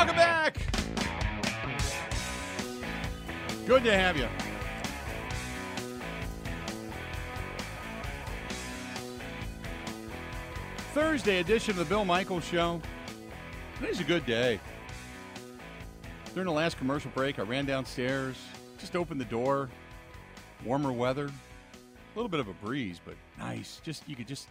Welcome back. Good to have you. Thursday edition of the Bill Michaels Show. Today's a good day. During the last commercial break, I ran downstairs, just opened the door. Warmer weather, a little bit of a breeze, but nice. Just you could just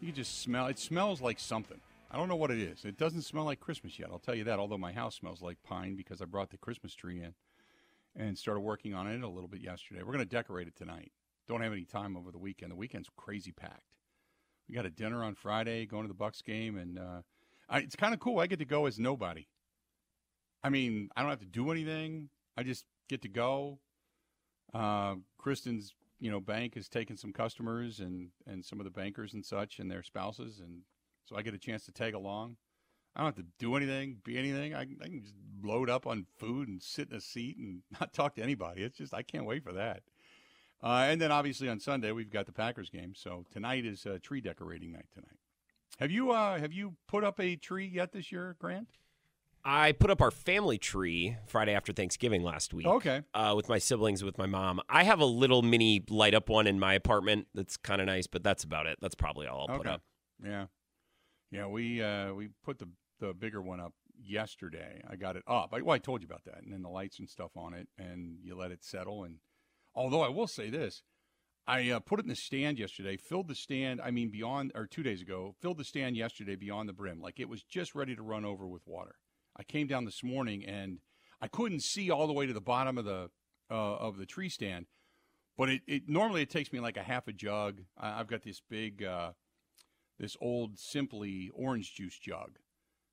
you could just smell. It smells like something. I don't know what it is. It doesn't smell like Christmas yet. I'll tell you that. Although my house smells like pine because I brought the Christmas tree in and started working on it a little bit yesterday. We're going to decorate it tonight. Don't have any time over the weekend. The weekend's crazy packed. We got a dinner on Friday, going to the Bucks game, and uh, I, it's kind of cool. I get to go as nobody. I mean, I don't have to do anything. I just get to go. Uh, Kristen's, you know, bank has taken some customers and and some of the bankers and such and their spouses, and so I get a chance to tag along. I don't have to do anything, be anything. I, I can just load up on food and sit in a seat and not talk to anybody. It's just I can't wait for that. Uh, and then obviously on Sunday we've got the Packers game. So tonight is uh, tree decorating night tonight. Have you uh, have you put up a tree yet this year, Grant? I put up our family tree Friday after Thanksgiving last week. Okay. Uh, with my siblings, with my mom. I have a little mini light up one in my apartment that's kind of nice, but that's about it. That's probably all I'll okay. put up. Yeah, yeah. We uh, we put the the bigger one up yesterday. I got it up. I, well, I told you about that, and then the lights and stuff on it, and you let it settle. And although I will say this, I uh, put it in the stand yesterday, filled the stand. I mean, beyond or two days ago, filled the stand yesterday beyond the brim, like it was just ready to run over with water. I came down this morning and I couldn't see all the way to the bottom of the uh, of the tree stand, but it, it normally it takes me like a half a jug. I, have got this big, uh, this old Simply orange juice jug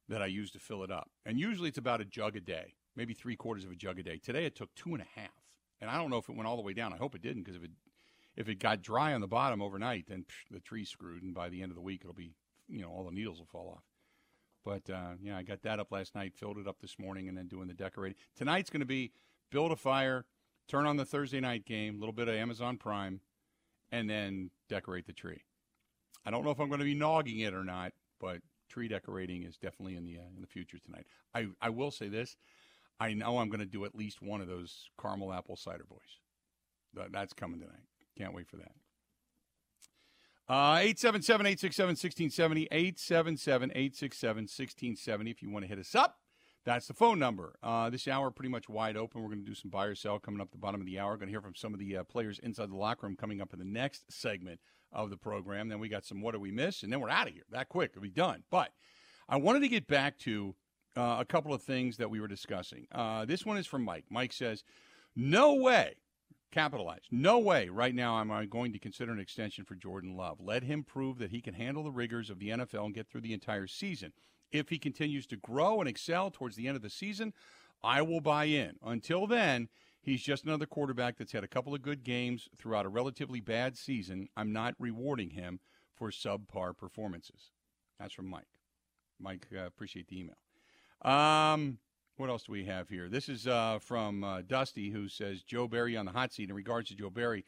that I use to fill it up, and usually it's about a jug a day, maybe three quarters of a jug a day. Today it took two and a half, and I don't know if it went all the way down. I hope it didn't, because if it if it got dry on the bottom overnight, then psh, the tree's screwed, and by the end of the week it'll be, you know, all the needles will fall off. But uh, yeah, I got that up last night, filled it up this morning, and then doing the decorating. Tonight's going to be build a fire, turn on the Thursday night game, a little bit of Amazon Prime, and then decorate the tree. I don't know if I'm going to be nogging it or not, but tree decorating is definitely in the uh, in the future tonight. I I will say this: I know I'm going to do at least one of those caramel apple cider boys. That's coming tonight. Can't wait for that. Uh, 877 867 1670. 877 867 1670 if you want to hit us up. That's the phone number. Uh, this hour pretty much wide open. We're going to do some buy or sell coming up the bottom of the hour. Going to hear from some of the uh, players inside the locker room coming up in the next segment of the program. Then we got some what do we miss, and then we're out of here that quick. It'll be done. But I wanted to get back to uh, a couple of things that we were discussing. Uh, this one is from Mike. Mike says, "No way capitalized. No way right now am I going to consider an extension for Jordan Love. Let him prove that he can handle the rigors of the NFL and get through the entire season. If he continues to grow and excel towards the end of the season, I will buy in. Until then, he's just another quarterback that's had a couple of good games throughout a relatively bad season. I'm not rewarding him for subpar performances. That's from Mike. Mike, uh, appreciate the email. Um, what else do we have here? This is uh, from uh, Dusty, who says Joe Barry on the hot seat. In regards to Joe Barry,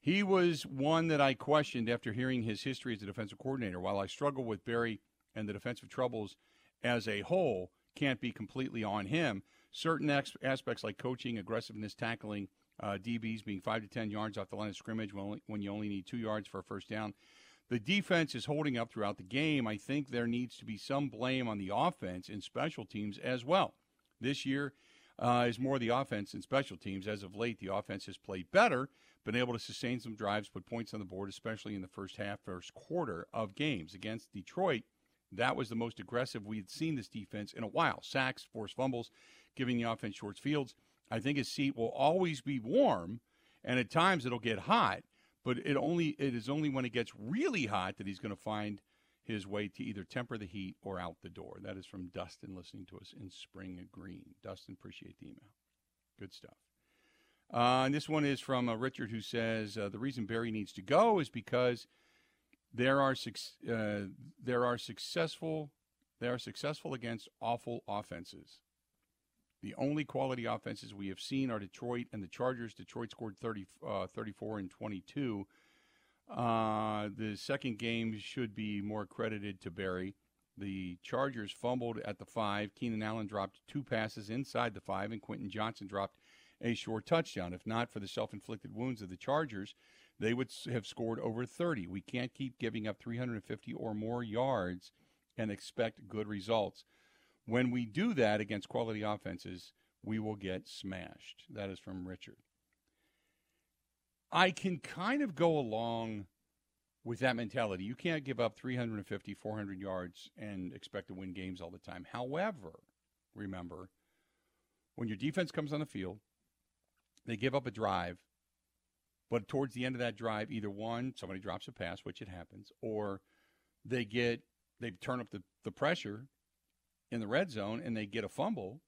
he was one that I questioned after hearing his history as a defensive coordinator. While I struggle with Barry and the defensive troubles as a whole, can't be completely on him. Certain ex- aspects like coaching, aggressiveness, tackling, uh, DBs being five to ten yards off the line of scrimmage when, only, when you only need two yards for a first down. The defense is holding up throughout the game. I think there needs to be some blame on the offense and special teams as well. This year uh, is more the offense and special teams. As of late, the offense has played better, been able to sustain some drives, put points on the board, especially in the first half, first quarter of games. Against Detroit, that was the most aggressive we had seen this defense in a while. Sacks, forced fumbles, giving the offense short fields. I think his seat will always be warm, and at times it'll get hot. But it only it is only when it gets really hot that he's going to find his way to either temper the heat or out the door. That is from Dustin listening to us in Spring Green. Dustin, appreciate the email. Good stuff. Uh, and this one is from uh, Richard, who says uh, the reason Barry needs to go is because there are uh, there are successful they are successful against awful offenses. The only quality offenses we have seen are Detroit and the Chargers. Detroit scored 30, uh, 34 and 22 uh, the second game should be more credited to Barry. The Chargers fumbled at the five. Keenan Allen dropped two passes inside the five, and Quentin Johnston dropped a short touchdown. If not for the self inflicted wounds of the Chargers, they would have scored over 30. We can't keep giving up 350 or more yards and expect good results. When we do that against quality offenses, we will get smashed. That is from Richard. I can kind of go along with that mentality. You can't give up 350, 400 yards and expect to win games all the time. However, remember, when your defense comes on the field, they give up a drive, but towards the end of that drive, either one, somebody drops a pass, which it happens, or they get they turn up the, the pressure in the red zone and they get a fumble.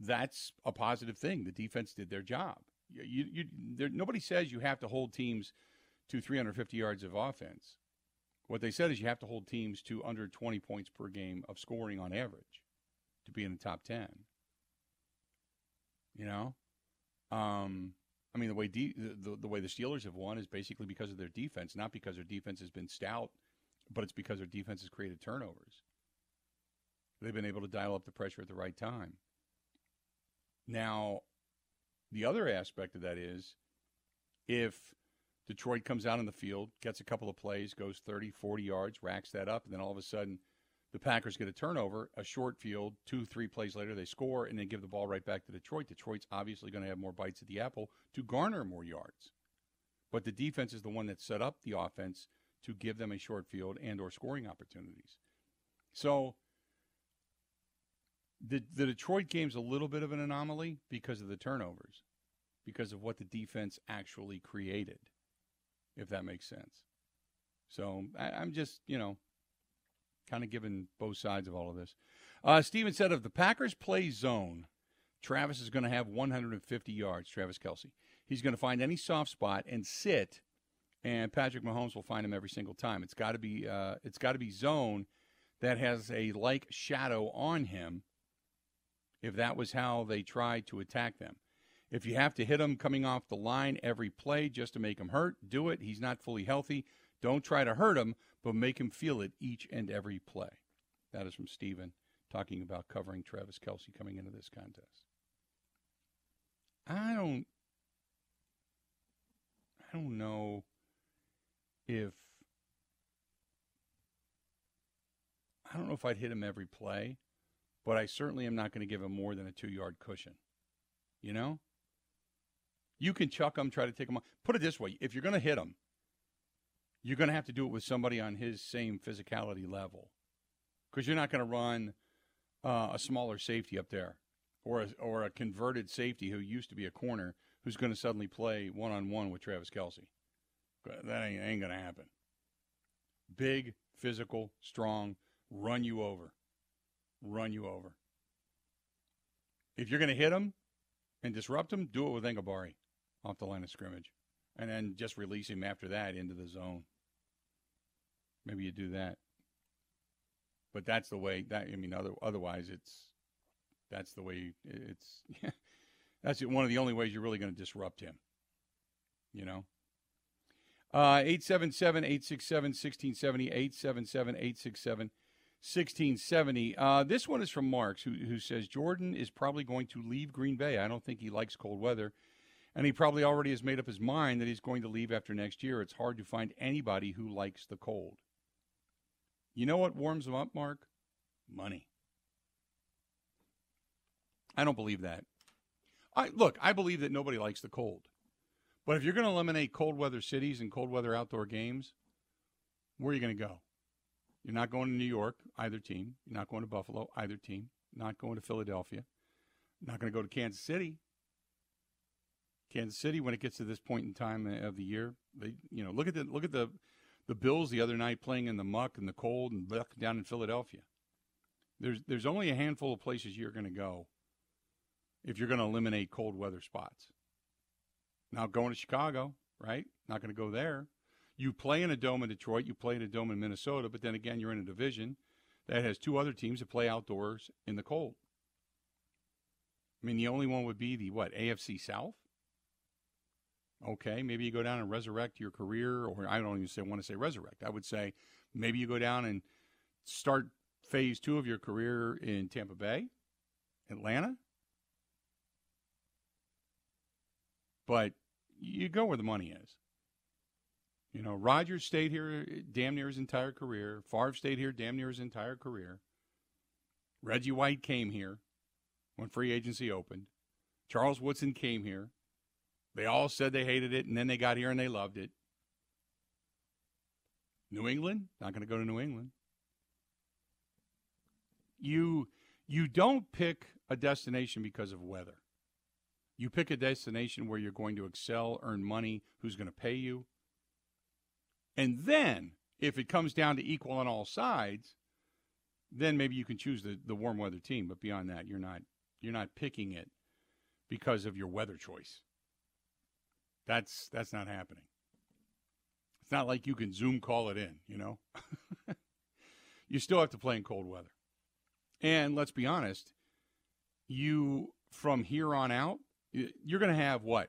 That's a positive thing. The defense did their job. You, you, there, nobody says you have to hold teams to 350 yards of offense. What they said is you have to hold teams to under 20 points per game of scoring on average to be in the top 10. You know, um, I mean the way de- the, the way the Steelers have won is basically because of their defense, not because their defense has been stout, but it's because their defense has created turnovers. They've been able to dial up the pressure at the right time. Now, the other aspect of that is if Detroit comes out in the field, gets a couple of plays, goes 30, 40 yards, racks that up, and then all of a sudden the Packers get a turnover, a short field, two, three plays later, they score, and then give the ball right back to Detroit. Detroit's obviously going to have more bites at the apple to garner more yards. But the defense is the one that set up the offense to give them a short field and or scoring opportunities. So the the Detroit game's a little bit of an anomaly because of the turnovers, because of what the defense actually created, if that makes sense. So I, I'm just, you know, kind of giving both sides of all of this. Uh, Steven said if the Packers play zone, Travis is going to have 150 yards, Travis Kelce. He's going to find any soft spot and sit, and Patrick Mahomes will find him every single time. It's got to be uh, it's got to be zone that has a like shadow on him. If that was how they tried to attack them, if you have to hit him coming off the line every play just to make him hurt, do it. He's not fully healthy. Don't try to hurt him, but make him feel it each and every play. That is from Steven talking about covering Travis Kelce coming into this contest. I don't I don't know if I don't know if I'd hit him every play, but I certainly am not going to give him more than a two yard cushion. You know? You can chuck him, try to take him off. Put it this way if you're going to hit him, you're going to have to do it with somebody on his same physicality level because you're not going to run uh, a smaller safety up there or a, or a converted safety who used to be a corner who's going to suddenly play one on one with Travis Kelce. That ain't, ain't going to happen. Big, physical, strong, run you over. Run you over. If you're going to hit him and disrupt him, do it with Enagbare off the line of scrimmage. And then just release him after that into the zone. Maybe you do that. But that's the way that I mean other, otherwise it's that's the way it's that's one of the only ways you're really going to disrupt him. You know? Uh 877-867-1670 877-867 1670. Uh, this one is from Marks, who, who says Jordan is probably going to leave Green Bay. I don't think he likes cold weather. And he probably already has made up his mind that he's going to leave after next year. It's hard to find anybody who likes the cold. You know what warms him up, Mark? Money. I don't believe that. I look, I believe that nobody likes the cold. But if you're going to eliminate cold weather cities and cold weather outdoor games, where are you going to go? You're not going to New York, either team. You're not going to Buffalo, either team. Not going to Philadelphia. Not going to go to Kansas City. Kansas City, when it gets to this point in time uh, of the year, they you know look at the look at the the Bills the other night playing in the muck and the cold and down in Philadelphia. There's there's only a handful of places you're going to go if you're going to eliminate cold weather spots. Now going to Chicago, right? Not going to go there. You play in a dome in Detroit, you play in a dome in Minnesota, but then again, you're in a division that has two other teams that play outdoors in the cold. I mean, the only one would be the what AFC South. Okay, maybe you go down and resurrect your career, or I don't even say want to say resurrect. I would say maybe you go down and start phase two of your career in Tampa Bay, Atlanta. But you go where the money is. You know, Rodgers stayed here damn near his entire career. Favre stayed here damn near his entire career. Reggie White came here when free agency opened. Charles Woodson came here. They all said they hated it, and then they got here and they loved it. New England, not going to go to New England. You you don't pick a destination because of weather. You pick a destination where you're going to excel, earn money, who's going to pay you. And then, if it comes down to equal on all sides, then maybe you can choose the, the warm weather team. But beyond that, you're not you're not picking it because of your weather choice. That's that's not happening. It's not like you can Zoom call it in, you know. you still have to play in cold weather. And let's be honest, you from here on out, you're going to have what?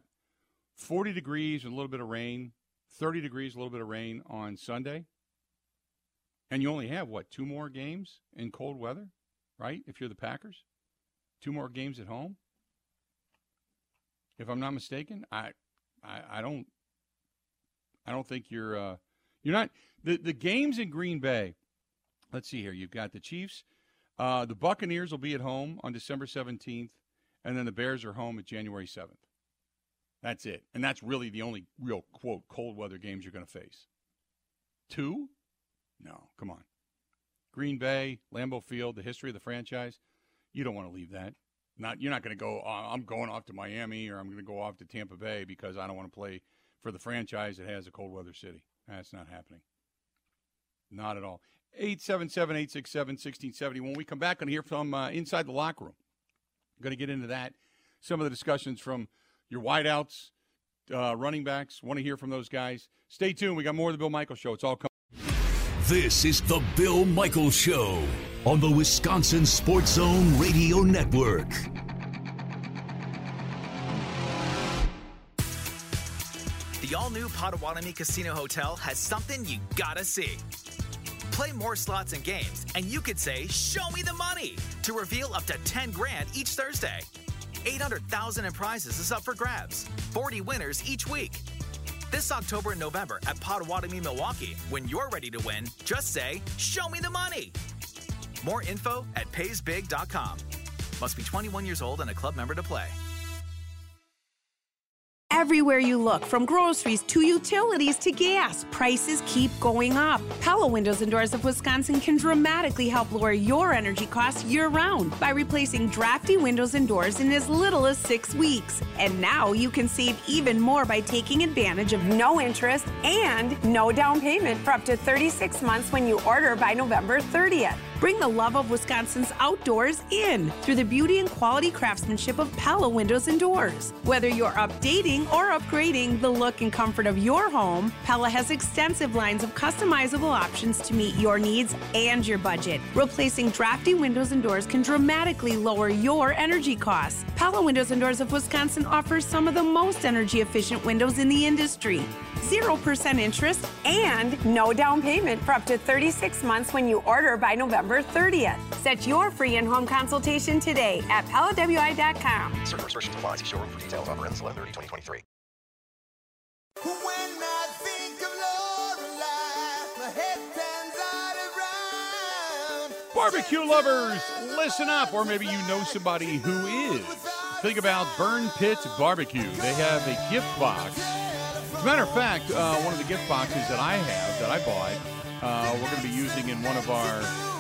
40 degrees and a little bit of rain, 30 degrees, a little bit of rain on Sunday. And you only have what, two more games in cold weather, right? If you're the Packers, two more games at home. If I'm not mistaken, I, I, I don't, I don't think you're, uh, you're not the the games in Green Bay. Let's see here. You've got the Chiefs, uh, the Buccaneers will be at home on December 17th, and then the Bears are home at January 7th. That's it. And that's really the only real, quote, cold weather games you're going to face. Two? No, come on. Green Bay, Lambeau Field, the history of the franchise, you don't want to leave that. Not You're not going to go, oh, I'm going off to Miami or I'm going to go off to Tampa Bay because I don't want to play for the franchise that has a cold weather city. That's not happening. Not at all. 877 867 1670. When we come back, to hear from uh, inside the locker room. I'm going to get into that. Some of the discussions from your wideouts, uh, running backs. Want to hear from those guys. Stay tuned. We got more of the Bill Michaels Show. It's all coming. This is the Bill Michaels Show on the Wisconsin Sports Zone Radio Network. The all new Potawatomi Casino Hotel has something you gotta see. Play more slots and games, and you could say, Show me the money! to reveal up to 10 grand each Thursday. 800,000 in prizes is up for grabs. 40 winners each week. This October and November at Potawatomi, Milwaukee, when you're ready to win, just say, Show me the money! More info at paysbig.com. Must be 21 years old and a club member to play everywhere you look, from groceries to utilities to gas. Prices keep going up. Pella Windows and Doors of Wisconsin can dramatically help lower your energy costs year round by replacing drafty windows and doors in as little as six weeks. And now you can save even more by taking advantage of no interest and no down payment for up to 36 months when you order by November 30th. Bring the love of Wisconsin's outdoors in through the beauty and quality craftsmanship of Pella Windows and Doors. Whether you're updating or upgrading the look and comfort of your home, Pella has extensive lines of customizable options to meet your needs and your budget. Replacing drafty windows and doors can dramatically lower your energy costs. Pella Windows and Doors of Wisconsin offers some of the most energy efficient windows in the industry. 0% interest and no down payment for up to 36 months when you order by November November 30th. Set your free in-home consultation today at PellaWI.com. Certain restrictions apply. See showroom for details. Offer ends 11 30 2023. Barbecue lovers, listen up, or maybe you know somebody who is. Think about Burn Pit Barbecue. They have a gift box. As a matter of fact, uh, one of the gift boxes that I have, that I bought, uh, we're going to be using in one of our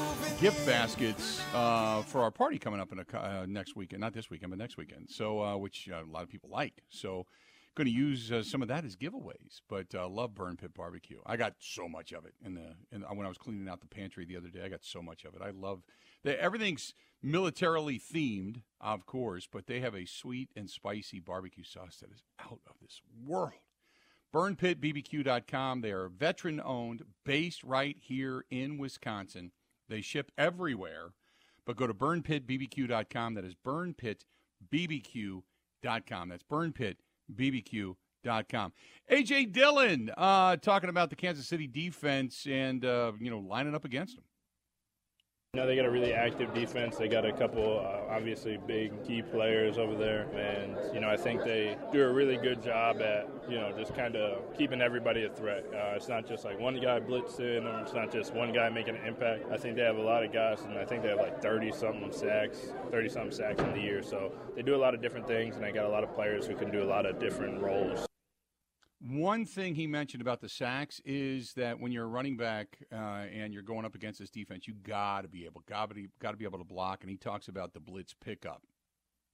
gift baskets uh, for our party coming up in a, uh, next weekend. Not this weekend, but next weekend. So, uh, which uh, a lot of people like. So, going to use uh, some of that as giveaways. But uh, love Burn Pit Barbecue. I got so much of it in the in, when I was cleaning out the pantry the other day. I got so much of it. I love that everything's militarily themed, of course, but they have a sweet and spicy barbecue sauce that is out of this world. BurnPitBBQ.com. They are veteran owned, based right here in Wisconsin. They ship everywhere, but go to burnpitbbq.com. That is burnpitbbq.com. That's burnpitbbq.com. AJ Dillon uh, talking about the Kansas City defense and uh, you know lining up against them. You know, they got a really active defense. They got a couple, uh, obviously, big key players over there. And, you know, I think they do a really good job at, you know, just kind of keeping everybody a threat. Uh, it's not just like one guy blitzing or it's not just one guy making an impact. I think they have a lot of guys, and I think they have like 30 something sacks, 30 something sacks in the year. So they do a lot of different things, and they got a lot of players who can do a lot of different roles. One thing he mentioned about the sacks is that when you're a running back uh, and you're going up against this defense, you got to be able, got to be, able to block. And he talks about the blitz pickup.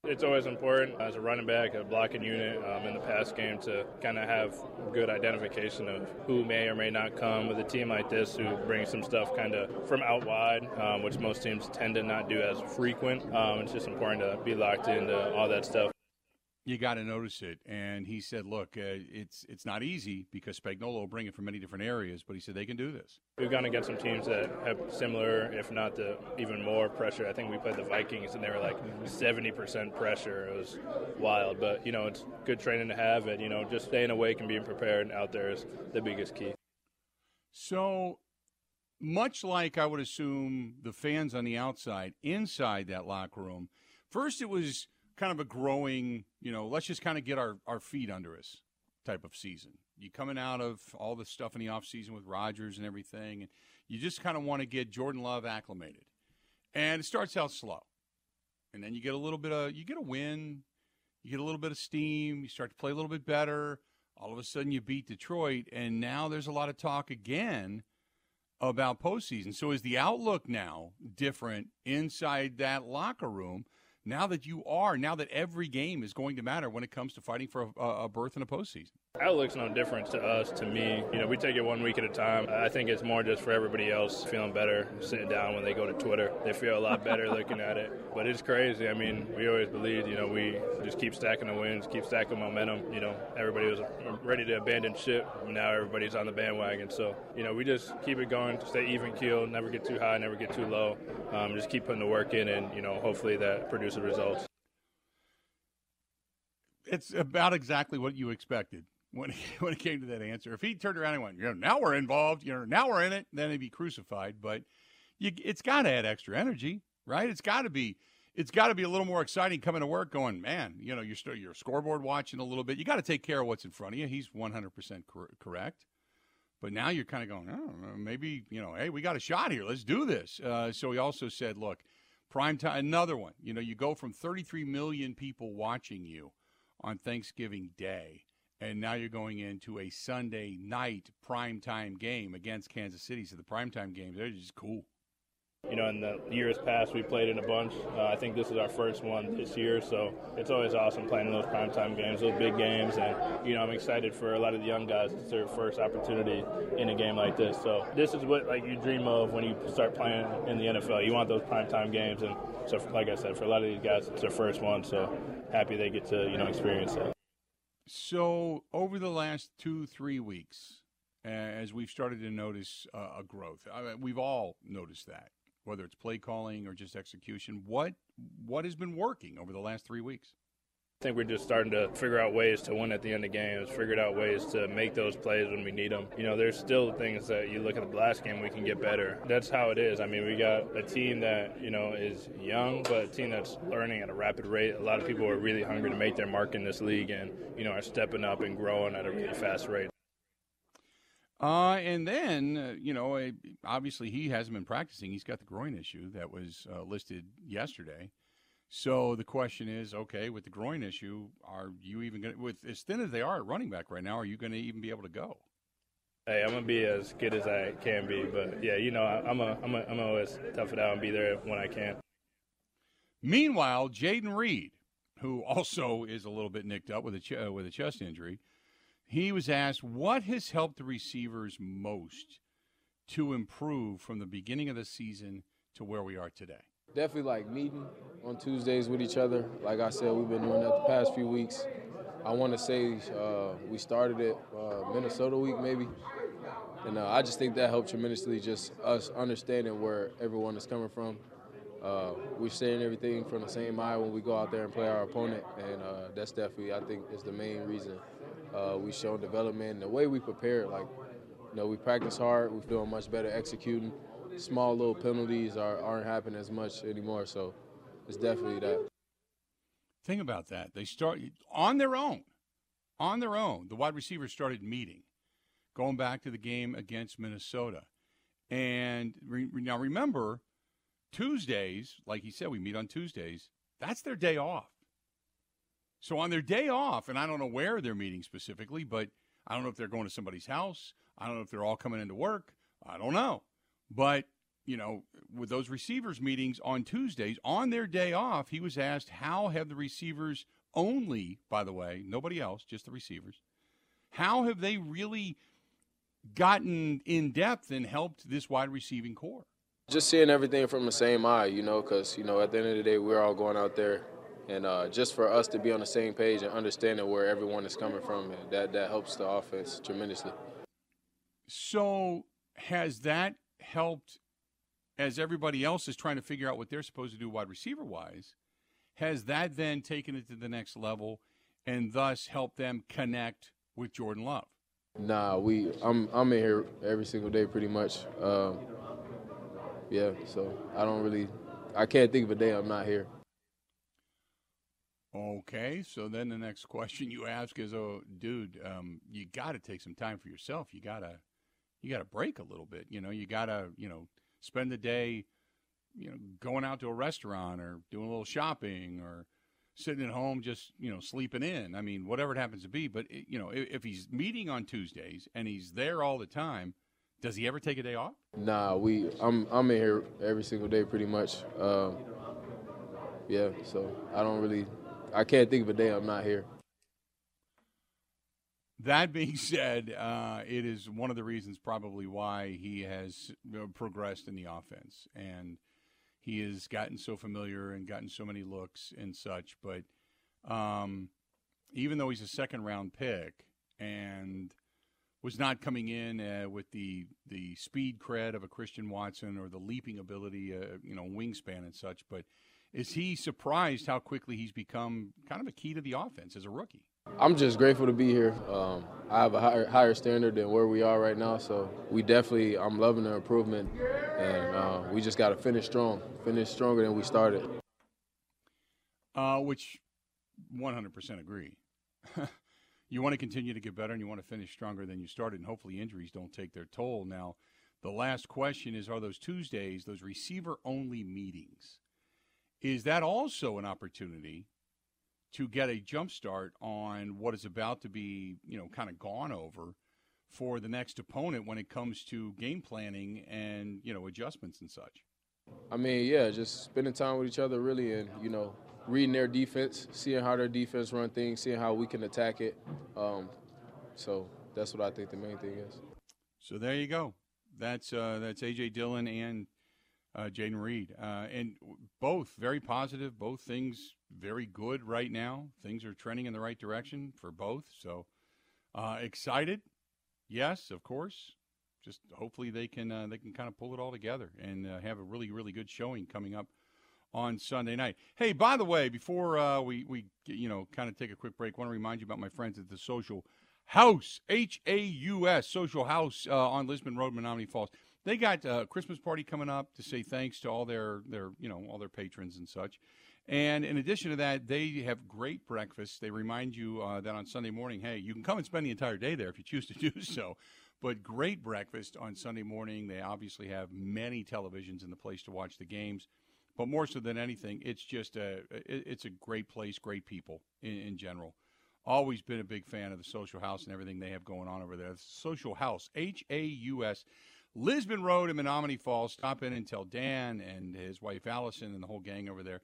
It's always important as a running back, a blocking unit um, in the pass game to kind of have good identification of who may or may not come with a team like this who brings some stuff kind of from out wide, um, which most teams tend to not do as frequent. Um, it's just important to be locked into all that stuff you got to notice it. And he said, "Look, uh, it's it's not easy because Spagnuolo will bring it from many different areas, but he said they can do this." We've gone against some teams that have similar, if not the even more pressure. I think we played the Vikings, and they were like seventy percent pressure. It was wild, but you know, it's good training to have, and you know, just staying awake and being prepared out there is the biggest key. So. Much like I would assume the fans on the outside, inside that locker room, first it was kind of a growing, you know, let's just kind of get our, our feet under us type of season. You coming out of all the stuff in the offseason with Rodgers and everything, and you just kind of want to get Jordan Love acclimated. And it starts out slow. And then you get a little bit of, you get a win, you get a little bit of steam, you start to play a little bit better. All of a sudden you beat Detroit, and now there's a lot of talk again about postseason. So is the outlook now different inside that locker room? Now that you are, now that every game is going to matter when it comes to fighting for a, a berth in a postseason? Outlook's no different to us, to me. You know, we take it one week at a time. I think it's more just for everybody else feeling better, sitting down when they go to Twitter. They feel a lot better looking at it. But it's crazy. I mean, we always believed, you know, we just keep stacking the wins, keep stacking momentum. You know, everybody was ready to abandon ship. Now everybody's on the bandwagon. So, you know, we just keep it going, stay even keel, never get too high, never get too low. Um, just keep putting the work in, and, you know, hopefully that produces results. It's about exactly what you expected when when it came to that answer. If he turned around and went, you know, now we're involved, you know, now we're in it, then he'd be crucified. But you, it's got to add extra energy, right? It's got to be. It's got to be a little more exciting coming to work, going, man. You know, you're still your scoreboard watching a little bit. You got to take care of what's in front of you. He's 100 percent correct. But now you're kind of going, oh, maybe you know, hey, we got a shot here. Let's do this. Uh, so he also said, look, prime time, another one. You know, you go from 33 million people watching you on Thanksgiving Day and now you're going into a Sunday night primetime game against Kansas City. So the primetime games, they're just cool. You know, in the years past, we played in a bunch. Uh, I think this is our first one this year, so it's always awesome playing in those primetime games, those big games. And, you know, I'm excited for a lot of the young guys. It's their first opportunity in a game like this. So this is what, like, you dream of when you start playing in the NFL. You want those primetime games. And so, like I said, for a lot of these guys, it's their first one. So happy they get to, you know, experience that. So, over the last two, three weeks, as we've started to notice uh, a growth, I we've all noticed that, whether it's play calling or just execution. What what has been working over the last three weeks? I think we're just starting to figure out ways to win at the end of games, figured out ways to make those plays when we need them. You know, there's still things that you look at the last game, we can get better. That's how it is. I mean, we got a team that, you know, is young, but a team that's learning at a rapid rate. A lot of people are really hungry to make their mark in this league and, you know, are stepping up and growing at a really fast rate. Uh, and then, uh, you know, obviously he hasn't been practicing. He's got the groin issue that was uh, listed yesterday. So the question is, okay, with the groin issue, are you even going to, with as thin as they are at running back right now, are you going to even be able to go? Hey, I'm gonna be as good as I can be, but yeah, you know, I'm a, I'm a, I'm always tough it out and be there when I can. Meanwhile, Jayden Reed, who also is a little bit nicked up with a ch- uh, with a chest injury, he was asked what has helped the receivers most to improve from the beginning of the season to where we are today. Definitely like meeting on Tuesdays with each other. Like I said, we've been doing that the past few weeks. I want to say uh, we started it uh, Minnesota week maybe, and uh, I just think that helped tremendously. Just us understanding where everyone is coming from. Uh, we're saying everything from the same eye when we go out there and play our opponent, and uh, that's definitely I think is the main reason uh, we shown development. The way we prepare, like you know, we practice hard. We're doing much better executing. Small little penalties are, aren't happening as much anymore. So it's definitely that. Think about that. They start on their own. On their own, the wide receivers started meeting, going back to the game against Minnesota. And re- now remember, Tuesdays, like he said, we meet on Tuesdays. That's their day off. So on their day off, and I don't know where they're meeting specifically, but I don't know if they're going to somebody's house. I don't know if they're all coming into work. I don't know. But, you know, with those receivers meetings on Tuesdays, on their day off, he was asked, how have the receivers only, by the way, nobody else, just the receivers, how have they really gotten in depth and helped this wide receiving corps? Just seeing everything from the same eye, you know, because, you know, at the end of the day, we're all going out there. And uh, just for us to be on the same page and understanding where everyone is coming from, that, that helps the offense tremendously. So, has that helped as everybody else is trying to figure out what they're supposed to do wide receiver wise? Has that then taken it to the next level and thus helped them connect with Jordan Love? Nah, we I'm I'm in here every single day pretty much. Um, yeah, so I don't really I can't think of a day I'm not here. Okay, so then the next question you ask is, "Oh, dude, um, you got to take some time for yourself. You gotta, you gotta break a little bit. You know, you gotta, you know, spend the day, you know, going out to a restaurant or doing a little shopping or sitting at home just, you know, sleeping in. I mean, whatever it happens to be. But you know, if, if he's meeting on Tuesdays and he's there all the time, does he ever take a day off? Nah, we I'm I'm in here every single day pretty much. Um, yeah, so I don't really I can't think of a day I'm not here. That being said, uh, it is one of the reasons probably why he has progressed in the offense, and he has gotten so familiar and gotten so many looks and such. But um, even though he's a second round pick and was not coming in uh, with the the speed cred of a Christian Watson or the leaping ability, uh, you know, wingspan and such, but is he surprised how quickly he's become kind of a key to the offense as a rookie? I'm just grateful to be here. Um, I have a higher, higher standard than where we are right now, so we definitely, I'm loving the improvement, and uh, we just got to finish strong, finish stronger than we started. Uh, which 100% agree. you want to continue to get better and you want to finish stronger than you started, and hopefully injuries don't take their toll. Now, the last question is Are those Tuesdays, those receiver only meetings, is that also an opportunity to get a jump start on what is about to be, you know, kind of gone over for the next opponent when it comes to game planning and, you know, adjustments and such? I mean, yeah, just spending time with each other really and, you know, reading their defense, seeing how their defense run things, seeing how we can attack it. Um, so that's what I think the main thing is. So there you go. That's uh, that's AJ Dillon and uh, Jayden Reed, uh, and both very positive. Both things very good right now. Things are trending in the right direction for both. So uh, excited, yes, of course. Just hopefully they can uh, they can kind of pull it all together and uh, have a really really good showing coming up on Sunday night. Hey, by the way, before uh, we we you know kind of take a quick break, want to remind you about my friends at the Social House H A U S Social House on Lisbon Road, Menomonee Falls they got a Christmas party coming up to say thanks to all their their you know all their patrons and such. And in addition to that, they have great breakfast. They remind you uh, that on Sunday morning, hey, you can come and spend the entire day there if you choose to do so. But great breakfast on Sunday morning. They obviously have many televisions in the place to watch the games. But more so than anything, it's just a it's a great place, great people in, in general. Always been a big fan of the Social House and everything they have going on over there. Social House, H A U S. Lisbon Road in Menomonee Falls. Stop in and tell Dan and his wife Allison and the whole gang over there.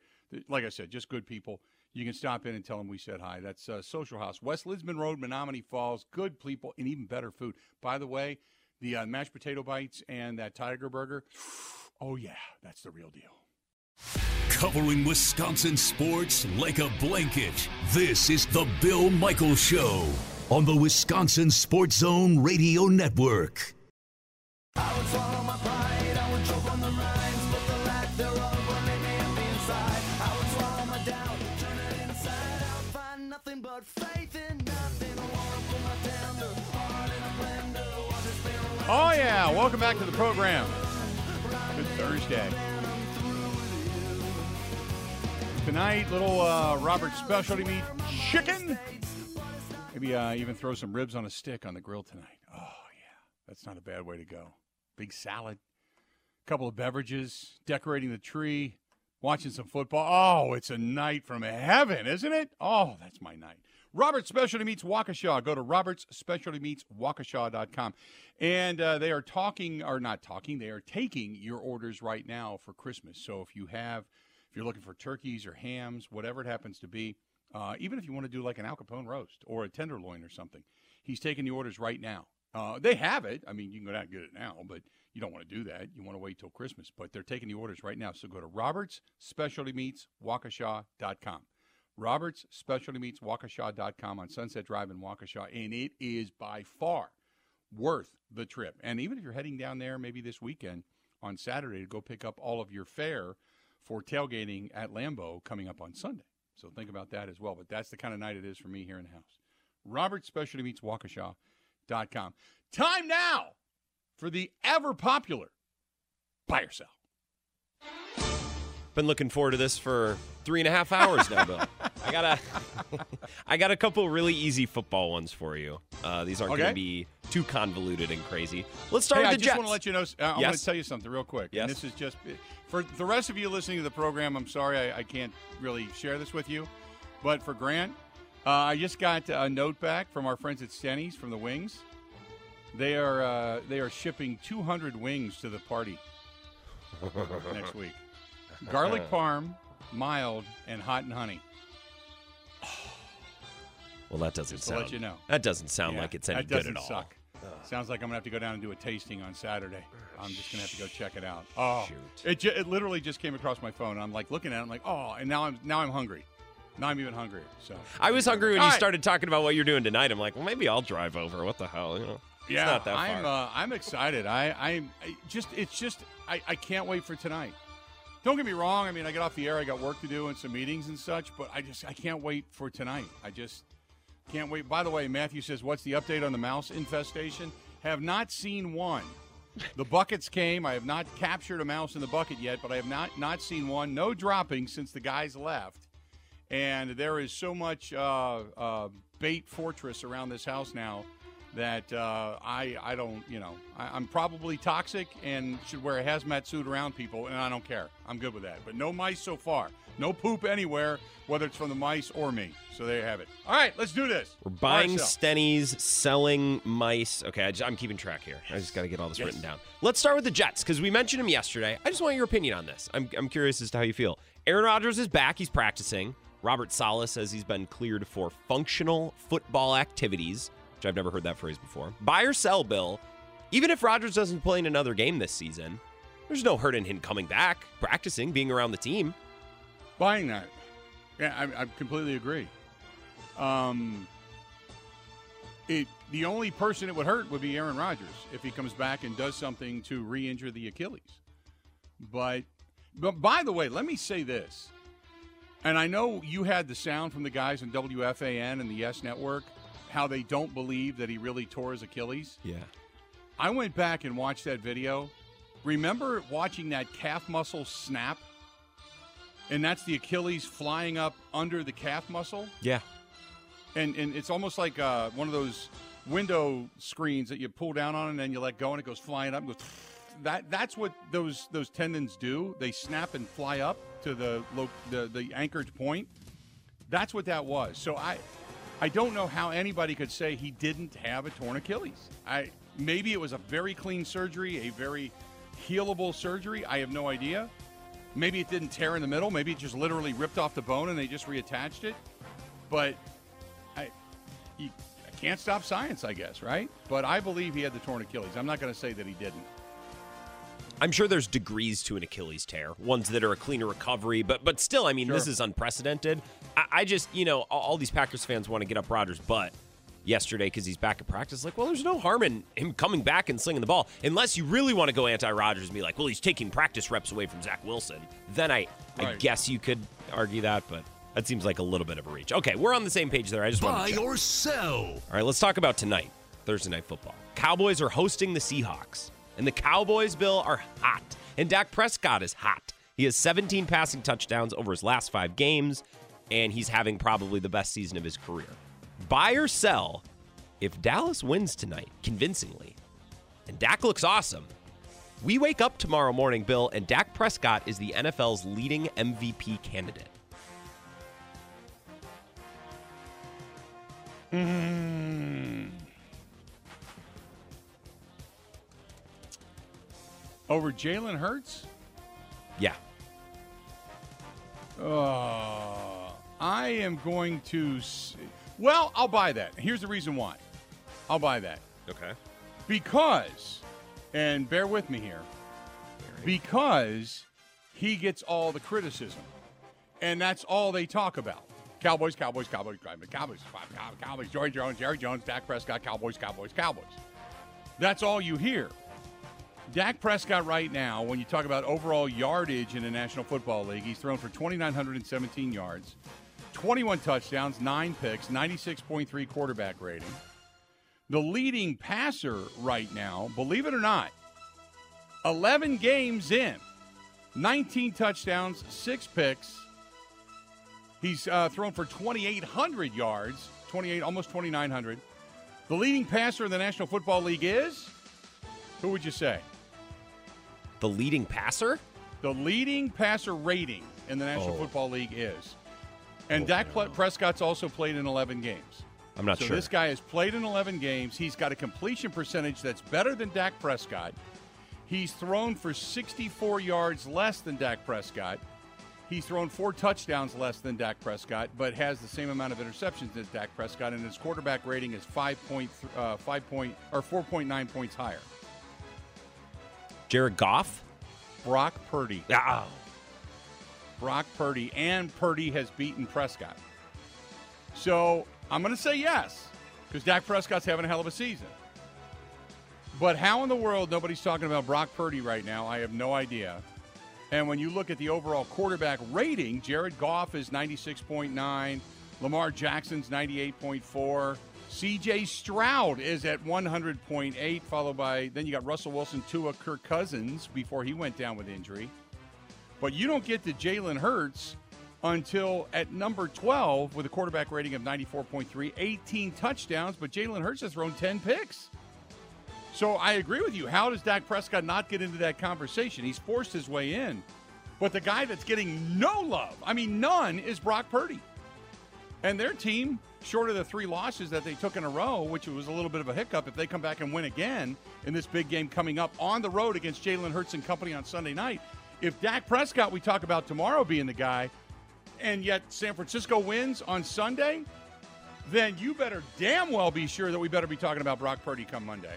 Like I said, just good people. You can stop in and tell them we said hi. That's uh, Social House, West Lisbon Road, Menomonee Falls. Good people and even better food. By the way, the uh, mashed potato bites and that tiger burger. Oh yeah, that's the real deal. Covering Wisconsin sports like a blanket. This is the Bill Michaels Show on the Wisconsin Sports Zone Radio Network. Oh yeah, welcome back to the program. Good Thursday. Tonight, little uh, Robert specialty meat chicken. Maybe uh, even throw some ribs on a stick on the grill tonight. Oh, yeah. That's not a bad way to go. Big salad, couple of beverages, decorating the tree, watching some football. Oh, it's a night from heaven, isn't it? Oh, that's my night. Robert's Specialty Meats Waukesha. Go to robertsspecialtymeatswaukesha.com. And uh, they are talking, or not talking, they are taking your orders right now for Christmas. So if you have, if you're looking for turkeys or hams, whatever it happens to be, uh, even if you want to do like an Al Capone roast or a tenderloin or something, he's taking the orders right now. Uh, they have it. I mean, you can go down and get it now, but you don't want to do that. You want to wait till Christmas. But they're taking the orders right now. So go to Roberts Specialty Meats Waukesha.com. Roberts Specialty Meats Waukesha.com on Sunset Drive in Waukesha. And it is by far worth the trip. And even if you're heading down there maybe this weekend on Saturday to go pick up all of your fare for tailgating at Lambeau coming up on Sunday. So think about that as well. But that's the kind of night it is for me here in the house. Roberts Specialty Meats Waukesha.com. Time now for the ever popular buy or sell. Been looking forward to this for three and a half hours now, Bill. I got a, I got a couple really easy football ones for you. Uh, these aren't Okay. going to be too convoluted and crazy. Let's start Hey, I with the just Jets. want to let you know. Uh, I want Yes. to tell you something real quick. Yes. And this is just for the rest of you listening to the program. I'm sorry I, I can't really share this with you, but for Grant, uh, I just got a note back from our friends at Stenny's from the Wings. They are uh, they are shipping 200 wings to the party next week. Garlic parm, mild, and hot and honey. well, that doesn't Just to sound. let you know. That doesn't sound Yeah, like it's any that good doesn't at all. Suck. Sounds like I'm gonna have to go down and do a tasting on Saturday. I'm just gonna have to go check it out. Oh, Shoot. it, ju- it literally just came across my phone. I'm like looking at it. I'm like, oh, and now I'm now I'm hungry. Now I'm even hungrier. So I was hungry when All you right. started talking about what you're doing tonight. I'm like, well, maybe I'll drive over. What the hell? You know, it's yeah, not that I'm uh, I'm excited. I I'm I just it's just I, I can't wait for tonight. Don't get me wrong. I mean, I get off the air. I got work to do and some meetings and such. But I just I can't wait for tonight. I just can't wait. By the way, Matthew says, "What's the update on the mouse infestation?" Have not seen one. The buckets came. I have not captured a mouse in the bucket yet, but I have not not seen one. No dropping since the guys left, and there is so much uh, uh, bait fortress around this house now that uh, I I don't you know I, I'm probably toxic and should wear a hazmat suit around people, and I don't care. I'm good with that. But no mice so far. No poop anywhere, whether it's from the mice or me. So there you have it. All right, let's do this. We're buying? Stennies, selling mice. Okay, I am keeping track here. I just got to get all this Yes. written down. Let's start with the Jets because we mentioned him yesterday. I just want your opinion on this. I'm, I'm curious as to how you feel. Aaron Rodgers is back. He's practicing. Robert Saleh says he's been cleared for functional football activities, which I've never heard that phrase before. Buy or sell, Bill. Even if Rodgers doesn't play in another game this season, there's no hurt in him coming back, practicing, being around the team. buying that. Yeah, I, I completely agree. Um, it the only person it would hurt would be Aaron Rodgers if he comes back and does something to re-injure the Achilles. But, but by the way, let me say this, and I know you had the sound from the guys in WFAN and the Yes Network how they don't believe that he really tore his Achilles. Yeah. I went back and watched that video. Remember watching that calf muscle snap? And that's the Achilles flying up under the calf muscle. Yeah. And, and it's almost like uh, one of those window screens that you pull down on and then you let go and it goes flying up. and Goes, that that's what those those tendons do. They snap and fly up to the the the anchorage point. That's what that was. So I I don't know how anybody could say he didn't have a torn Achilles. I maybe it was a very clean surgery, a very healable surgery. I have no idea. Maybe it didn't tear in the middle. Maybe it just literally ripped off the bone and they just reattached it. But I, you, I can't stop science, I guess, right? But I believe he had the torn Achilles. I'm not going to say that he didn't. I'm sure there's degrees to an Achilles tear, ones that are a cleaner recovery, but but still, I mean, this is unprecedented. I, I just, you know, all, all these Packers fans want to get up Rodgers' butt yesterday because he's back at practice. Like, well, there's no harm in him coming back and slinging the ball, unless you really want to go anti-Rodgers and be like, well, he's taking practice reps away from Zach Wilson. Then I, I guess you could argue that, but that seems like a little bit of a reach. Okay, we're on the same page there. I just want Buy to check. or sell. All right, let's talk about tonight, Thursday Night Football. Cowboys are hosting the Seahawks, and the Cowboys, Bill, are hot. And Dak Prescott is hot. He has 17 passing touchdowns over his last five games, and he's having probably the best season of his career. Buy or sell if Dallas wins tonight convincingly, and Dak looks awesome. We wake up tomorrow morning, Bill, and Dak Prescott is the NFL's leading MVP candidate. Hmm. Over Jalen Hurts? Yeah. Uh, I am going to. s- Well, I'll buy that. Here's the reason why. I'll buy that. Okay. Because, and bear with me here, because he gets all the criticism. And that's all they talk about. Cowboys, Cowboys, Cowboys, Cowboys, Cowboys, Cowboys, Cowboys, Jerry Jones, Jerry Jones, Dak Prescott, Cowboys, Cowboys, Cowboys. That's all you hear. Dak Prescott right now, when you talk about overall yardage in the National Football League, he's thrown for 2,917 yards, 21 touchdowns, nine picks, 96.3 quarterback rating. The leading passer right now, believe it or not, 11 games in, 19 touchdowns, six picks. He's uh, thrown for 2,800 yards, 28, almost 2,900. The leading passer in the National Football League is, who would you say? The leading passer? The leading passer rating in the National Oh. Football League is. And Dak Ple- Prescott's also played in 11 games. I'm not so sure. this guy has played in 11 games. He's got a completion percentage that's better than Dak Prescott. He's thrown for 64 yards less than Dak Prescott. He's thrown four touchdowns less than Dak Prescott, but has the same amount of interceptions as Dak Prescott, and his quarterback rating is five point uh, five point or 4.9 points higher. Jared Goff? Brock Purdy. Ah. Brock Purdy, and Purdy has beaten Prescott. So I'm going to say yes, because Dak Prescott's having a hell of a season. But how in the world nobody's talking about Brock Purdy right now, I have no idea. And when you look at the overall quarterback rating, Jared Goff is 96.9, Lamar Jackson's 98.4, CJ Stroud is at 100.8, followed by then you got Russell Wilson, Tua, Kirk Cousins before he went down with injury. But you don't get to Jalen Hurts until at number 12 with a quarterback rating of 94.3, 18 touchdowns, but Jalen Hurts has thrown 10 picks. So I agree with you. How does Dak Prescott not get into that conversation? He's forced his way in. But the guy that's getting no love, I mean, none, is Brock Purdy. And their team, short of the three losses that they took in a row, which was a little bit of a hiccup, if they come back and win again in this big game coming up on the road against Jalen Hurts and company on Sunday night, if Dak Prescott, we talk about tomorrow being the guy, and yet San Francisco wins on Sunday, then you better damn well be sure that we better be talking about Brock Purdy come Monday.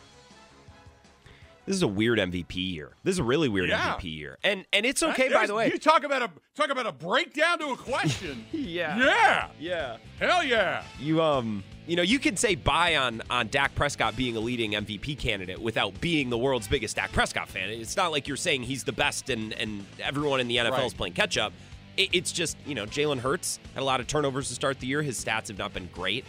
This is a weird MVP year. This is a really weird Yeah. MVP year. And and it's okay by the way. You talk about a talk about a breakdown to a question. Yeah. Yeah. Yeah. Hell yeah. You um you know, you can say buy on on Dak Prescott being a leading MVP candidate without being the world's biggest Dak Prescott fan. It's not like you're saying he's the best and and everyone in the NFL is playing catch up. It, it's just you know Jalen Hurts had a lot of turnovers to start the year. His stats have not been great.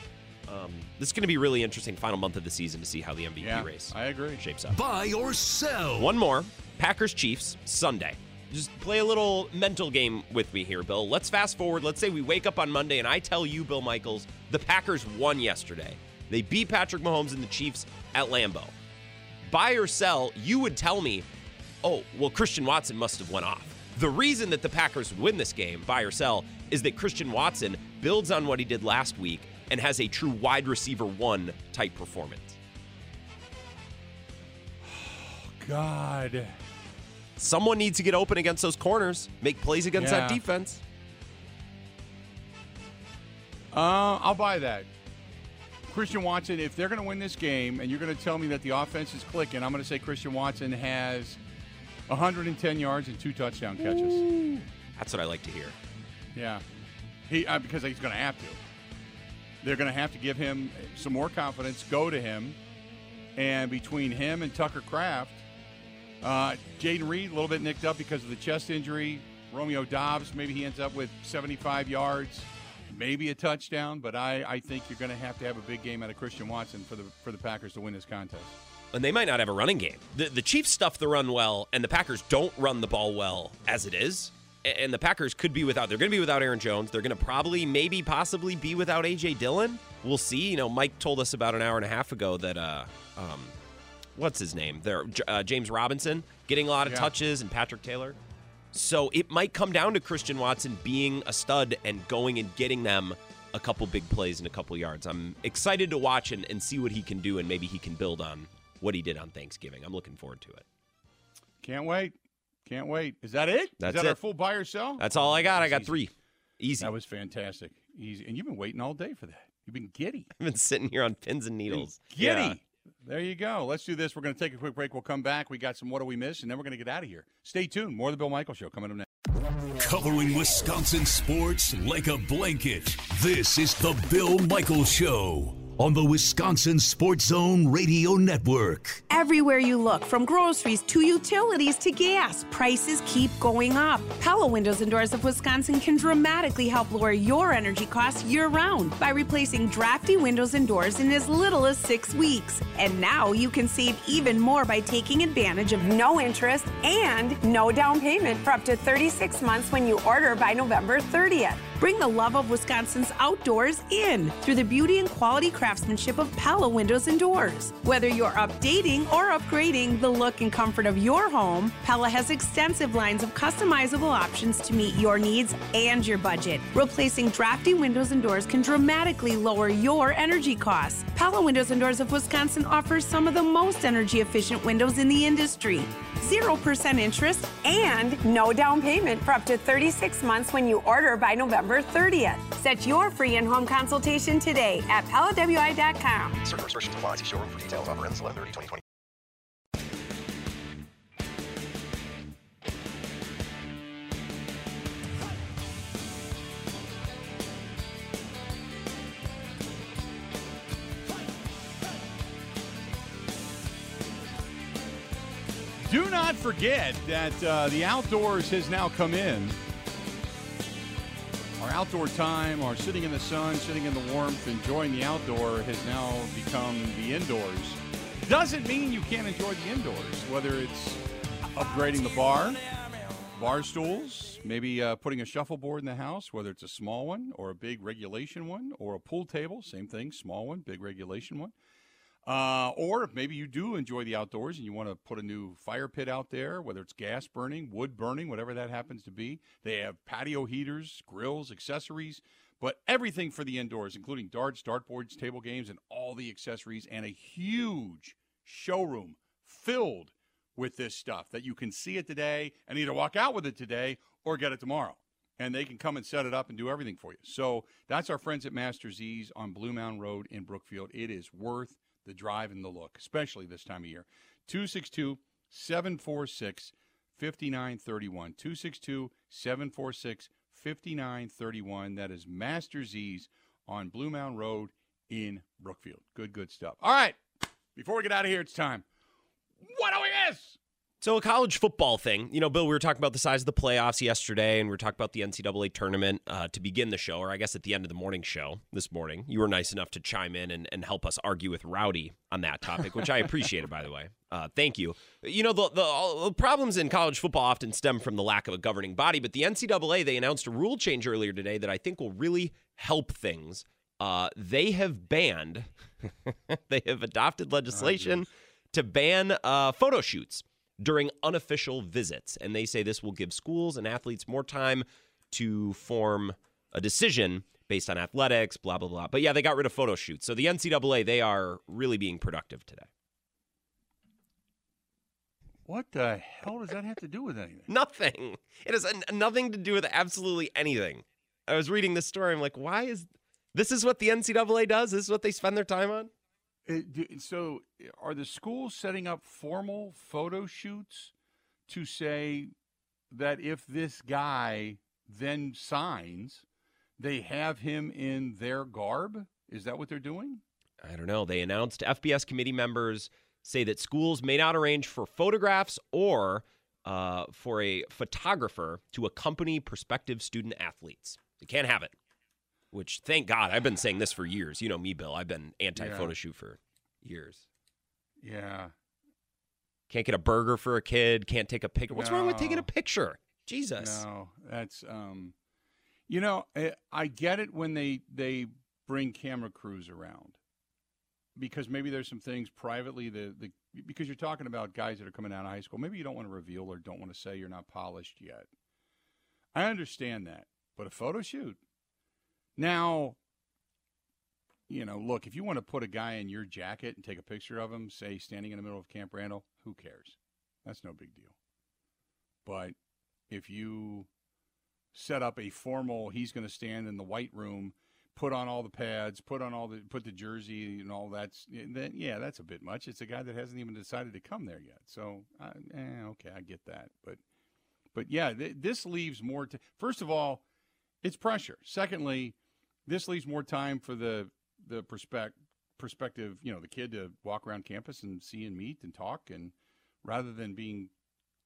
Um, this is going to be really interesting final month of the season to see how the MVP Yeah, race I agree. shapes up. Buy or sell. One more Packers Chiefs Sunday. Just play a little mental game with me here, Bill. Let's fast forward. Let's say we wake up on Monday and I tell you, Bill Michaels, the Packers won yesterday. They beat Patrick Mahomes and the Chiefs at Lambeau. Buy or sell, you would tell me, oh, well, Christian Watson must have went off. The reason that the Packers would win this game, buy or sell, is that Christian Watson builds on what he did last week and has a true wide receiver one type performance. Oh, God. Someone needs to get open against those corners, make plays against that defense. Uh, I'll buy that. Christian Watson, if they're going to win this game and you're going to tell me that the offense is clicking, I'm going to say Christian Watson has 110 yards and two touchdown catches. That's what I like to hear. Yeah. He uh, because he's going to have to. They're going to have to give him some more confidence, go to him, and between him and Tucker Kraft, uh, Jayden Reed a little bit nicked up because of the chest injury. Romeo Doubs, maybe he ends up with 75 yards, maybe a touchdown, but I, I think you're going to have to have a big game out of Christian Watson for the for the Packers to win this contest. and they might not have a running game. The, the Chiefs stuff the run well, and the Packers don't run the ball well as it is. And the Packers could be without. They're going to be without Aaron Jones. They're going to probably, maybe, possibly be without AJ Dillon. We'll see. You know, Mike told us about an hour and a half ago that, uh, um, what's his name? There, uh, James Robinson getting a lot of Yeah. touches, and Patrick Taylor. So it might come down to Christian Watson being a stud and going and getting them a couple big plays and a couple yards. I'm excited to watch and, and see what he can do, and maybe he can build on what he did on Thanksgiving. I'm looking forward to it. Can't wait. Can't wait. Is that it? That's Is that our full buy or sell? That's all I got. I got easy. three. Easy. That was fantastic. Easy. And you've been waiting all day for that. You've been giddy. I've been sitting here on pins and needles. Giddy. Yeah. There you go. Let's do this. We're going to take a quick break. We'll come back. We got some What Do We Miss? And then we're going to get out of here. Stay tuned. More of the Bill Michael Show coming up next. Covering Wisconsin sports like a blanket. This is the Bill Michael Show on the Wisconsin Sports Zone Radio Network. Everywhere you look, from groceries to utilities to gas, prices keep going up. Pella Windows and Doors of Wisconsin can dramatically help lower your energy costs year round by replacing drafty windows and doors in as little as six weeks. And now you can save even more by taking advantage of no interest and no down payment for up to 36 months when you order by November 30th. Bring the love of Wisconsin's outdoors in through the beauty and quality craftsmanship of Pella Windows and Doors. Whether you're updating or upgrading the look and comfort of your home, Pella has extensive lines of customizable options to meet your needs and your budget. Replacing drafty windows and doors can dramatically lower your energy costs. Pella Windows and Doors of Wisconsin offers some of the most energy efficient windows in the industry. 0% interest and no down payment for up to 36 months when you order by November 30th. Set your free in-home consultation today at PellaWI.com. Certain restrictions apply. See showroom for details. Offer ends 11 2020 Do not forget that uh, the outdoors has now come in. Our outdoor time, our sitting in the sun, sitting in the warmth, enjoying the outdoor has now become the indoors. Doesn't mean you can't enjoy the indoors, whether it's upgrading the bar, bar stools, maybe uh, putting a shuffleboard in the house, whether it's a small one or a big regulation one, or a pool table, same thing, small one, big regulation one. Uh, or if maybe you do enjoy the outdoors and you want to put a new fire pit out there, whether it's gas burning, wood burning, whatever that happens to be. They have patio heaters, grills, accessories, but everything for the indoors, including darts, dartboards, table games, and all the accessories, and a huge showroom filled with this stuff that you can see it today and either walk out with it today or get it tomorrow. And they can come and set it up and do everything for you. So that's our friends at Masters Z's on Blue Mound Road in Brookfield. It is worth the drive and the look, especially this time of year. 262 746 5931. 262 746 5931. That is Master Z's on Blue Mound Road in Brookfield. Good, good stuff. All right. Before we get out of here, it's time. What do we? So a college football thing, you know, Bill, we were talking about the size of the playoffs yesterday, and we were talking about the NCAA tournament uh, to begin the show, or I guess at the end of the morning show this morning. You were nice enough to chime in and, and help us argue with Rowdy on that topic, which I appreciated, by the way. Uh, thank you. You know, the, the, the problems in college football often stem from the lack of a governing body, but the NCAA, they announced a rule change earlier today that I think will really help things. Uh, they have banned, they have adopted legislation to ban uh, photo shoots during unofficial visits. And they say this will give schools and athletes more time to form a decision based on athletics, blah, blah, blah. But yeah, they got rid of photo shoots. So the NCAA, they are really being productive today. What the hell does that have to do with anything? Nothing. It has nothing to do with absolutely anything. I was reading this story. I'm like, why is this is what the NCAA does? This is what they spend their time on? Do, so, are the schools setting up formal photo shoots to say that if this guy then signs, they have him in their garb? Is that what they're doing? I don't know. They announced FBS committee members say that schools may not arrange for photographs or uh, for a photographer to accompany prospective student athletes. They can't have it. Which, thank God, I've been saying this for years. You know me, Bill. I've been anti photo Yeah. shoot for years. Yeah, Can't get a burger for a kid. Can't take a picture. What's wrong with taking a picture? Jesus. No, that's um, you know, I, I get it when they they bring camera crews around because maybe there's some things privately the the because you're talking about guys that are coming out of high school. Maybe you don't want to reveal or don't want to say you're not polished yet. I understand that, but a photo shoot now. You know, look, if you want to put a guy in your jacket and take a picture of him, say standing in the middle of Camp Randall, who cares? That's no big deal. But if you set up a formal he's going to stand in the white room put on all the pads put on all the put the jersey and all that's then yeah that's a bit much it's a guy that hasn't even decided to come there yet so uh, eh, okay i get that but but yeah th- this leaves more to first of all it's pressure secondly this leaves more time for the the perspec- perspective you know the kid to walk around campus and see and meet and talk and rather than being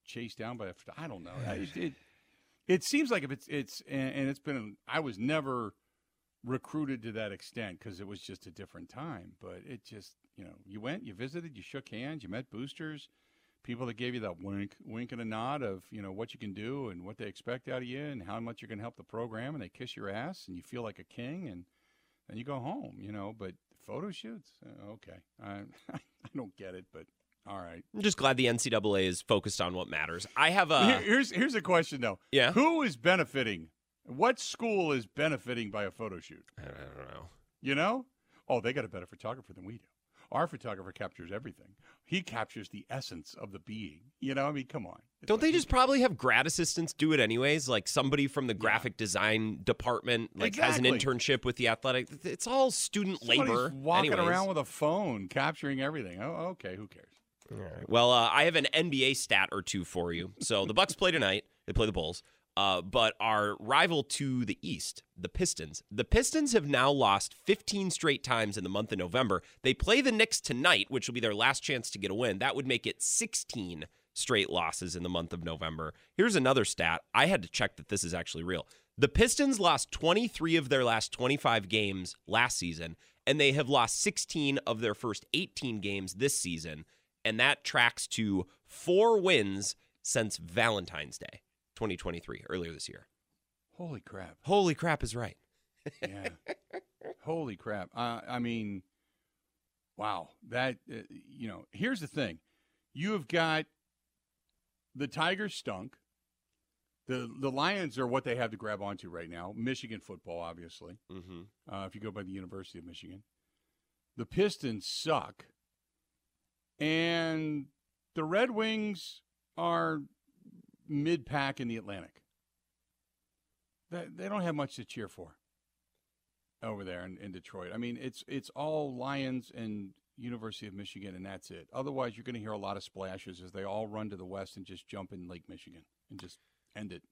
chased down by a I don't know. It, it, it seems like if it's it's and, and it's been I was never recruited to that extent because it was just a different time. But it just you know you went, you visited, you shook hands, you met boosters, people that gave you that wink, wink and a nod of you know what you can do and what they expect out of you and how much you're going to help the program, and they kiss your ass and you feel like a king and then you go home. You know, but photo shoots, uh, okay, I I don't get it, but. All right. I'm just glad the NCAA is focused on what matters. I have a Here- here's here's a question though. Yeah. Who is benefiting? What school is benefiting by a photo shoot? I don't know. You know? Oh, they got a better photographer than we do. Our photographer captures everything. He captures the essence of the being. You know, I mean, come on. It's Don't like- they just probably have grad assistants do it anyways? Like somebody from the graphic design department, like has an internship with the athletic. It's all student Somebody's labor. walking anyways. around with a phone, capturing everything. Oh, okay. Who cares? Well, uh, I have an NBA stat or two for you. So the Bucks play tonight. They play the Bulls. Uh, but our rival to the East, the Pistons, the Pistons have now lost 15 straight times in the month of November. They play the Knicks tonight, which will be their last chance to get a win. That would make it 16 straight losses in the month of November. Here's another stat. I had to check that this is actually real. The Pistons lost 23 of their last 25 games last season, and they have lost 16 of their first 18 games this season and that tracks to four wins since Valentine's Day 2023, earlier this year. Holy crap. Holy crap is right. Yeah. Holy crap. Uh, I mean, wow. That, uh, you know, here's the thing you have got the Tigers stunk. The, the Lions are what they have to grab onto right now. Michigan football, obviously, Mm-hmm. uh, if you go by the University of Michigan. The Pistons suck. And the Red Wings are mid pack in the Atlantic. They, they don't have much to cheer for over there in, in Detroit. I mean, it's it's all Lions and University of Michigan, and that's it. Otherwise, you're going to hear a lot of splashes as they all run to the west and just jump in Lake Michigan and just end it.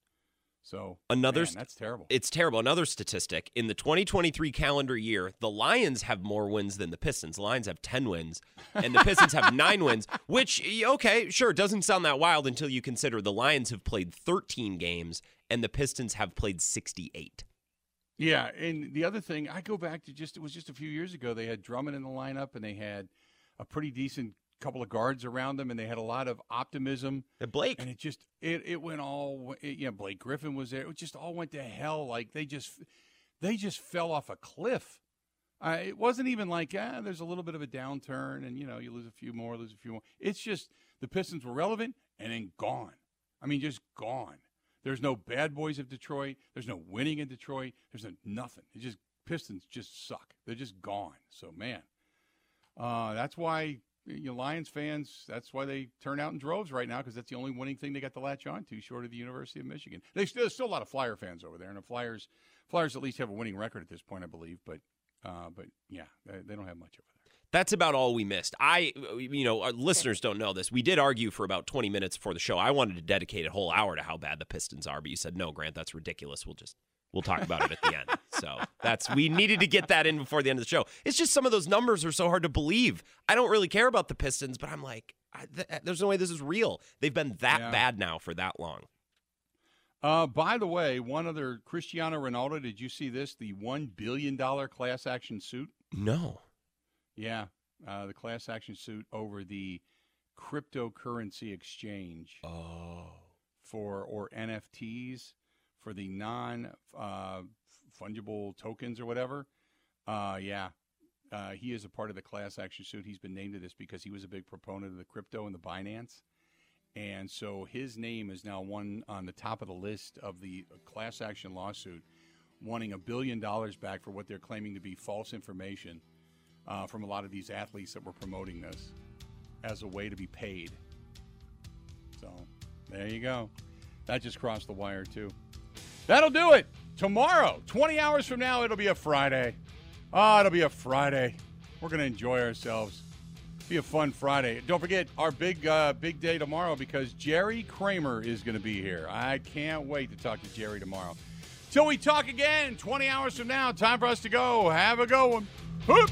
So Another man, that's terrible. It's terrible. Another statistic in the 2023 calendar year, the Lions have more wins than the Pistons. The Lions have 10 wins, and the Pistons have nine wins, which, okay, sure, doesn't sound that wild until you consider the Lions have played 13 games and the Pistons have played 68. Yeah, and the other thing, I go back to just it was just a few years ago. They had Drummond in the lineup, and they had a pretty decent couple of guards around them, and they had a lot of optimism. And Blake, And it just it it went all it, yeah. Blake Griffin was there. It just all went to hell. Like they just they just fell off a cliff. Uh, it wasn't even like ah, there's a little bit of a downturn, and you know you lose a few more, lose a few more. It's just the Pistons were relevant and then gone. I mean, just gone. There's no bad boys of Detroit. There's no winning in Detroit. There's no nothing. It just Pistons just suck. They're just gone. So man, uh, that's why you know, Lions fans. That's why they turn out in droves right now because that's the only winning thing they got to latch on to, short of the University of Michigan. They still, there's still a lot of Flyer fans over there, and the Flyers Flyers at least have a winning record at this point, I believe. But uh, but yeah, they, they don't have much over there. That's about all we missed. I, you know, our listeners don't know this. We did argue for about 20 minutes before the show. I wanted to dedicate a whole hour to how bad the Pistons are, but you said, no, Grant, that's ridiculous. We'll just, we'll talk about it at the end. So that's, we needed to get that in before the end of the show. It's just some of those numbers are so hard to believe. I don't really care about the Pistons, but I'm like, I, th- there's no way this is real. They've been that Yeah. bad now for that long. Uh, by the way, one other Cristiano Ronaldo. Did you see this? The one billion dollar class action suit. No. Yeah, uh, the class action suit over the cryptocurrency exchange Oh. for or NFTs for the non uh, fungible tokens or whatever. Uh, yeah, uh, he is a part of the class action suit. He's been named to this because he was a big proponent of the crypto and the Binance. And so his name is now one on the top of the list of the class action lawsuit, wanting a billion dollars back for what they're claiming to be false information uh, from a lot of these athletes that were promoting this as a way to be paid. So there you go. That just crossed the wire, too. That'll do it. Tomorrow, 20 hours from now, it'll be a Friday. Oh, it'll be a Friday. We're going to enjoy ourselves. Be a fun Friday. Don't forget our big uh, big day tomorrow because Jerry Kramer is going to be here. I can't wait to talk to Jerry tomorrow. Till we talk again, 20 hours from now, time for us to go. Have a good one. Hoop!